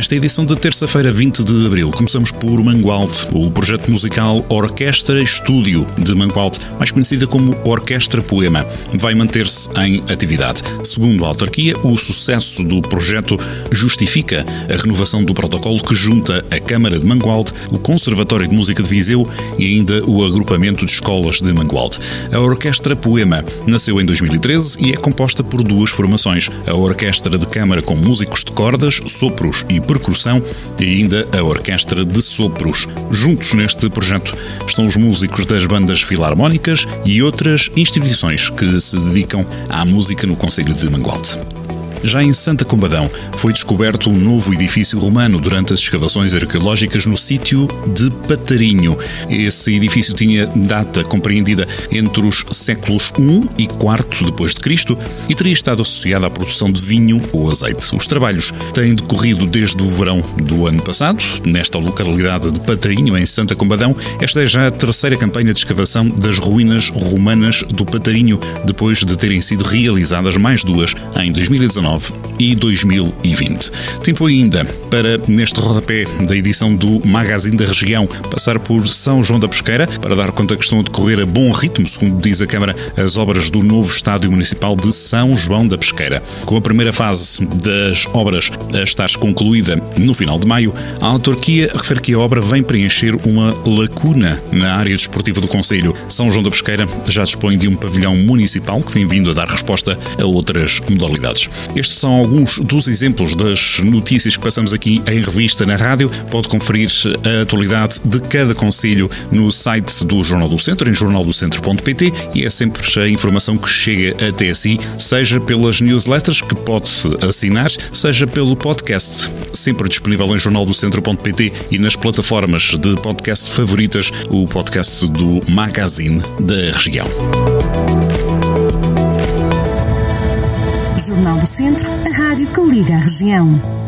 Nesta edição de terça-feira, 20 de abril, começamos por Mangualde, o projeto musical Orquestra Estúdio de Mangualde, mais conhecida como Orquestra Poema, vai manter-se em atividade. Segundo a autarquia, o sucesso do projeto justifica a renovação do protocolo que junta a Câmara de Mangualde, o Conservatório de Música de Viseu e ainda o agrupamento de escolas de Mangualde. A Orquestra Poema nasceu em 2013 e é composta por duas formações: a Orquestra de Câmara com músicos de cordas, sopros e percussão e ainda a Orquestra de Sopros. Juntos neste projeto estão os músicos das bandas filarmónicas e outras instituições que se dedicam à música no Conselho de Mangualde. Já em Santa Combadão foi descoberto um novo edifício romano durante as escavações arqueológicas no sítio de Patarinho. Esse edifício tinha data compreendida entre os séculos I e IV depois de Cristo e teria estado associado à produção de vinho ou azeite. Os trabalhos têm decorrido desde o verão do ano passado, nesta localidade de Patarinho, em Santa Combadão. Esta é já a terceira campanha de escavação das ruínas romanas do Patarinho, depois de terem sido realizadas mais duas em 2019 2019 e 2020. Tempo ainda para, neste rodapé da edição do Magazine da Região, passar por São João da Pesqueira para dar conta que estão a decorrer a bom ritmo, segundo diz a Câmara, as obras do novo Estádio Municipal de São João da Pesqueira. Com a primeira fase das obras a estar concluída no final de maio, a autarquia refere que a obra vem preencher uma lacuna na área desportiva do Conselho. São João da Pesqueira já dispõe de um pavilhão municipal que tem vindo a dar resposta a outras modalidades. Estes são alguns dos exemplos das notícias que passamos aqui em revista na rádio. Pode conferir a atualidade de cada conselho no site do Jornal do Centro, em jornaldocentro.pt, e é sempre a informação que chega até si, seja pelas newsletters que pode assinar, seja pelo podcast, sempre disponível em jornaldocentro.pt e nas plataformas de podcast favoritas, o podcast do Magazine da região. Jornal do Centro, a rádio que liga a região.